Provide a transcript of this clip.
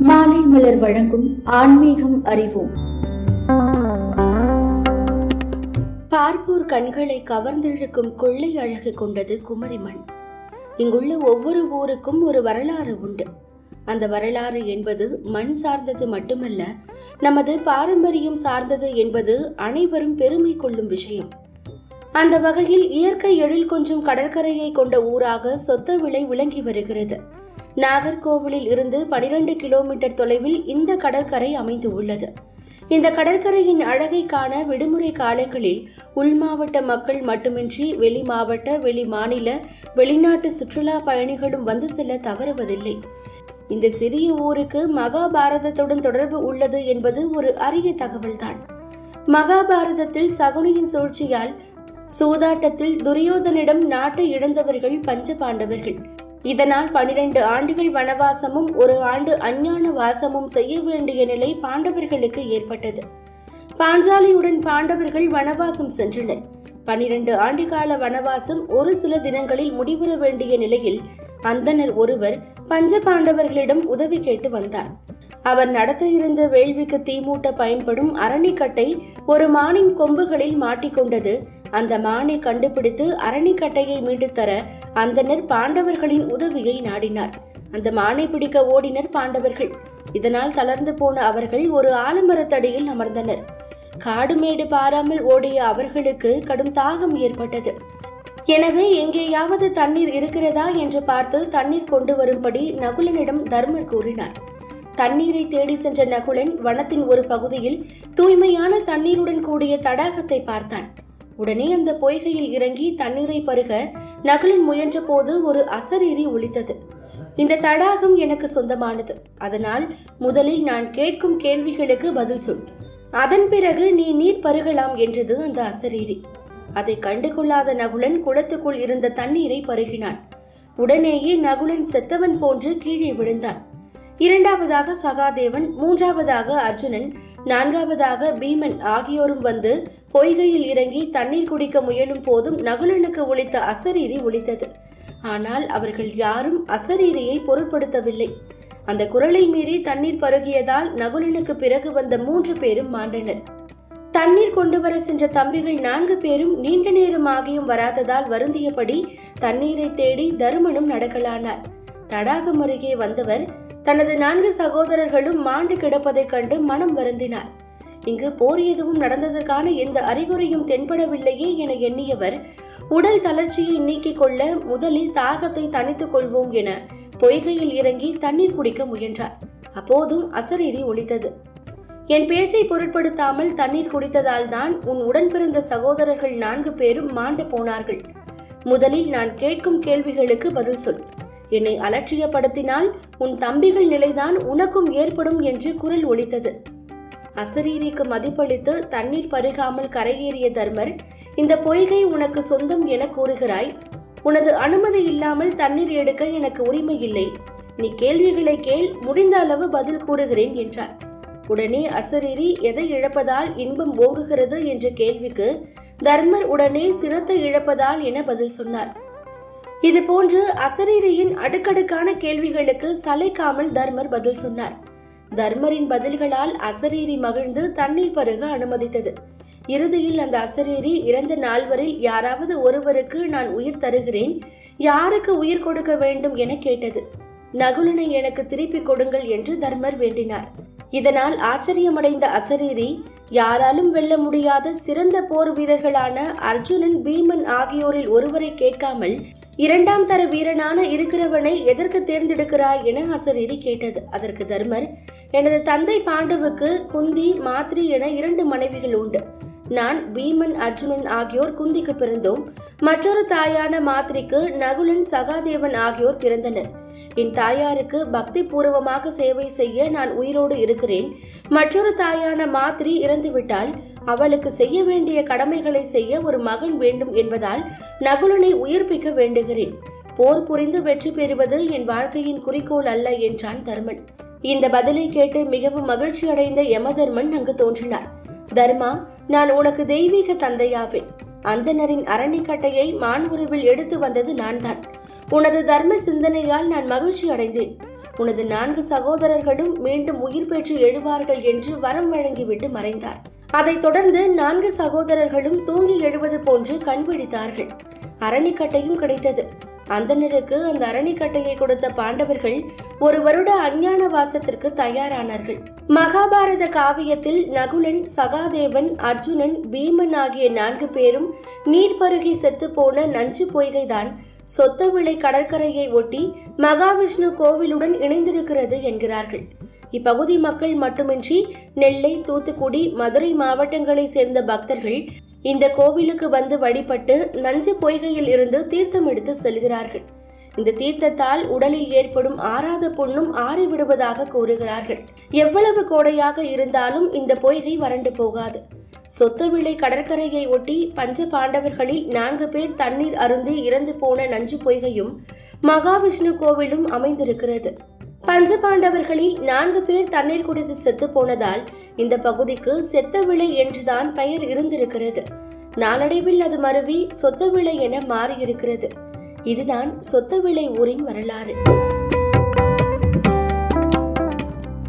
மாலை மலர் வழங்கும் ஆன்மீகம் அறிவோம். பார்ப்போர் கண்களை கவர்ந்திழுக்கும் கொள்ளை அழகு கொண்டது குமரிமண். இங்குள்ள ஒவ்வொரு ஊருக்கும் ஒரு வரலாறு உண்டு. அந்த வரலாறு என்பது மண் சார்ந்தது மட்டுமல்ல நமது பாரம்பரியம் சார்ந்தது என்பது அனைவரும் பெருமை கொள்ளும் விஷயம். அந்த வகையில் இயற்கை எழில் கொஞ்சம் கடற்கரையை கொண்ட ஊராக சொத்த விளை விளங்கி வருகிறது. நாகர்கோவிலில் இருந்து பனிரெண்டு கிலோமீட்டர் தொலைவில் இந்த கடற்கரை அமைந்து உள்ளது இந்த கடற்கரையின் அழகை காண விடுமுறை காலங்களில் உள் மாவட்ட மக்கள் மட்டுமின்றி வெளி மாவட்ட வெளி மாநில வெளிநாட்டு சுற்றுலா பயணிகளும் வந்து செல்ல தவறுவதில்லை. இந்த சிறிய ஊருக்கு மகாபாரதத்துடன் தொடர்பு உள்ளது என்பது ஒரு அரிய தகவல்தான். மகாபாரதத்தில் சகுனியின் சூழ்ச்சியால் சூதாட்டத்தில் துரியோதனிடம் நாட்டை இழந்தவர்கள் பஞ்ச பாண்டவர்கள். இதனால் பனிரெண்டு ஆண்டுகள் வனவாசமும் ஒரு ஆண்டு அஞ்ஞான வாசமும் செய்ய வேண்டிய நிலை பாண்டவர்களுக்கு ஏற்பட்டது. பாஞ்சாலியுடன் பாண்டவர்கள் வனவாசம் சென்றனர். பனிரெண்டு ஆண்டுகால வனவாசம் ஒரு சில தினங்களில் முடிவுற வேண்டிய நிலையில் அந்தனர் ஒருவர் பஞ்ச பாண்டவர்களிடம் உதவி கேட்டு வந்தார். அவர் நடத்த இருந்த வேள்விக்கு தீமூட்ட பயன்படும் அரணிக்கட்டை ஒரு மானின் கொம்புகளில் மாட்டிக்கொண்டது. அந்த மானை கண்டுபிடித்து அரணிக்கட்டையை மீட்டு தர அந்தனர் பாண்டவர்களின் உதவியை நாடினார். அந்த மானை பிடிக்க ஓடினர் பாண்டவர்கள். இதனால் தளர்ந்து போன அவர்கள் ஒரு ஆலமரத்தடியில் அமர்ந்தனர். காடுமேடு பாராமல் ஓடிய அவர்களுக்கு கடும் தாகம் ஏற்பட்டது. எனவே எங்கேயாவது தண்ணீர் இருக்கிறதா? என்று பார்த்து தண்ணீர் கொண்டு வரும்படி நகுலனிடம் தர்மர் கூறினார். தண்ணீரை தேடி சென்ற நகுலன் வனத்தின் ஒரு பகுதியில் தூய்மையான தண்ணீருடன் கூடிய தடாகத்தை பார்த்தான். உடனே அந்த பொய்கையில் இறங்கி தண்ணீரை பருக நகுலன் முயன்ற போது ஒரு அசரீரி ஒழித்தது இந்த தடாகம் எனக்கு சொந்தமானது. அதனால் முதலில் நான் கேட்கும் கேள்விகளுக்கு பதில் சொல். அதன் பிறகு நீ நீர் பருகலாம் என்றது அந்த அசரீரி அதை கண்டுகொள்ளாத நகுலன் குளத்துக்குள் இருந்த தண்ணீரை பருகினான். உடனேயே நகுலன் செத்தவன் போன்று கீழே விழுந்தான். இரண்டாவதாக சகாதேவன் மூன்றாவதாக அர்ஜுனன் நான்காவதாக பீமன் ஆகியோரும் வந்து பொய்கையில் இறங்கி தண்ணீர் குடிக்க முயலும் போதும் நகுலனுக்கு ஒழித்த அசரீரி ஒழித்தது. ஆனால் அவர்கள் யாரும் அசரீரியை பொருட்படுத்தவில்லை. அந்த குரலை மீறி தண்ணீர் பருகியதால் நகுலனுக்கு பிறகு வந்த மூன்று பேரும் மாண்டனர். தண்ணீர் கொண்டு வர சென்ற தம்பிகள் நான்கு பேரும் நீண்ட நேரம் ஆகியும் வராததால் வருந்தியபடி தண்ணீரை தேடி தருமனும் நடக்கலானார். தடாகம் அருகே வந்தவர் தனது நான்கு சகோதரர்களும் மாண்டு கிடப்பதைக் கண்டு மனம் வருந்தினார். இங்கு போர் எதுவும் நடந்ததற்கான எந்த அறிகுறியும் தென்படவில்லையே என எண்ணியவர் உடல் தளர்ச்சியை நீக்கிக் கொள்ள முதலில் தாகத்தை தணித்துக் கொள்வோம் என பொய்கையில் இறங்கி தண்ணீர் குடிக்க முயன்றார். அப்போதும் அசரீரி ஒழித்தது என் பேச்சை பொருட்படுத்தாமல் தண்ணீர் குடித்ததால் தான் உன் உடன் பிறந்த சகோதரர்கள் நான்கு பேரும் மாண்டு போனார்கள். முதலில் நான் கேட்கும் கேள்விகளுக்கு பதில் சொல். என்னை அலட்சியப்படுத்தினால் உன் தம்பிகள் நிலைதான் உனக்கும் ஏற்படும் என்று குரல் ஒலித்தது. அசரீரிக்கு மதிப்பளித்து தண்ணீர் பருகாமல் கரையேறிய தர்மர் இந்த பொய்கை உனக்கு சொந்தம் என கூறுகிறாய். உனது அனுமதி இல்லாமல் தண்ணீர் எடுக்க எனக்கு உரிமை இல்லை. நீ கேள்விகளை கேள் முடிந்த அளவு பதில் கூறுகிறேன் என்றார். உடனே அசரீரி எதை இழப்பதால் இன்பம் ஓங்குகிறது என்ற கேள்விக்கு தர்மர் உடனே சிரத்தை இழப்பதால் என பதில் சொன்னார். இது போன்று அசரீரியின் அடுக்கடுக்கான கேள்விகளுக்கு சளைக்காமல் தர்மர் பதில் சொன்னார். தர்மரின் பதில்களால் அசரீரி மகிழ்ந்து தண்ணீர் பருக அனுமதித்தது. இறுதியில் அந்த அசரீரி இறந்த நால்வரில் யாராவது ஒருவருக்கு நான் உயிர் தருகிறேன் யாருக்கு உயிர் கொடுக்க வேண்டும் என கேட்டது. நகுலனை எனக்கு திருப்பிக் கொடுங்கள் என்று தர்மர் வேண்டினார். இதனால் ஆச்சரியமடைந்த அசரீரி யாராலும் வெல்ல முடியாத சிறந்த போர் வீரர்களான அர்ஜுனன் பீமன் ஆகியோரில் ஒருவரை கேட்காமல் இரண்டாம் தர வீரனான இருக்கிறவனை எதற்கு தேர்ந்தெடுக்கிறாய் என அசரீரி கேட்டது. அதற்கு தர்மர் எனது தந்தை பாண்டவுக்கு குந்தி மாத்ரி என இரண்டு மனைவிகள் உண்டு. நான் பீமன் அர்ஜுனன் ஆகியோர் குந்திக்கு பிறந்தோம். மற்றொரு தாயான மாத்ரிக்கு நகுலன் சகாதேவன் ஆகியோர் பிறந்தனர். என் தாயாருக்கு பக்தி பூர்வமாக சேவை செய்ய நான் உயிரோடு இருக்கிறேன். மற்றொரு தாயான மாத்ரி இறந்துவிட்டால் அவளுக்கு செய்ய வேண்டிய கடமைகளை செய்ய ஒரு மகன் வேண்டும் என்பதால் நகுலனை உயிர்ப்பிக்க வேண்டுகிறேன். போர் புரிந்து வெற்றி பெறுவது என் வாழ்க்கையின் குறிக்கோள் அல்ல என்றான் தர்மன். இந்த பதிலை கேட்டு மிகவும் மகிழ்ச்சி அடைந்த யமதர்மன் அங்கு தோன்றினார். தர்மா நான் உனக்கு தெய்வீக தந்தையாவேன். அந்தனரின் அரணிக்கட்டையை மான் உருவில் எடுத்து வந்தது நான் தான் உனது தர்ம சிந்தனையால் நான் மகிழ்ச்சி அடைந்தேன். உனது நான்கு சகோதரர்களும் மீண்டும் உயிர் பெற்று எழுவார்கள் என்று வரம் வழங்கிவிட்டு மறைந்தார். அதைத் தொடர்ந்து நான்கு சகோதரர்களும் தூங்கி எழுவது போன்று கண்பிடித்தார்கள் அரணிக்கட்டையும் கிடைத்தது. அந்தனருக்கு அந்த அரணிக்கட்டையை கொடுத்த பாண்டவர்கள் ஒரு வருட அஞ்ஞான வாசத்திற்கு தயாரானார்கள். மகாபாரத காவியத்தில் நகுலன் சகாதேவன் அர்ஜுனன் பீமன் ஆகிய நான்கு பேரும் நீர் பருகி செத்து போன நஞ்சு பொய்கைதான் சொத்தவிளை கடற்கரையை ஒட்டி மகாவிஷ்ணு கோவிலுடன் இணைந்திருக்கிறது என்கிறார்கள். இப்பகுதி மக்கள் மட்டுமின்றி நெல்லை தூத்துக்குடி மதுரை மாவட்டங்களை சேர்ந்த பக்தர்கள் இந்த கோவிலுக்கு வந்து வழிபட்டு நஞ்சு பொய்கையில் இருந்து தீர்த்தம் எடுத்து செல்கிறார்கள். இந்த தீர்த்தத்தால் உடலில் ஏற்படும் ஆறாத புண்ணும் ஆறிவிடுவதாக கூறுகிறார்கள். எவ்வளவு கோடையாக இருந்தாலும் இந்த பொய்கை வறண்டு போகாது. சொத்தவிளை கடற்கரையை ஒட்டி பஞ்ச பாண்டவர்களில் நான்கு பேர் தண்ணீர் அருந்தி இறந்து போன நஞ்சு பொய்கையும் மகாவிஷ்ணு கோவிலும் அமைந்திருக்கிறது. பஞ்ச பாண்டவர்களில் நான்கு பேர் தண்ணீர் குடித்து செத்து போனதால் இந்த பகுதிக்கு செத்தவிளை என்றுதான் பெயர் இருந்திருக்கிறது. நாளடைவில் அது மருவி சொத்தவிளை என மாறியிருக்கிறது. இதுதான் சொத்தவிளை ஊரின் வரலாறு.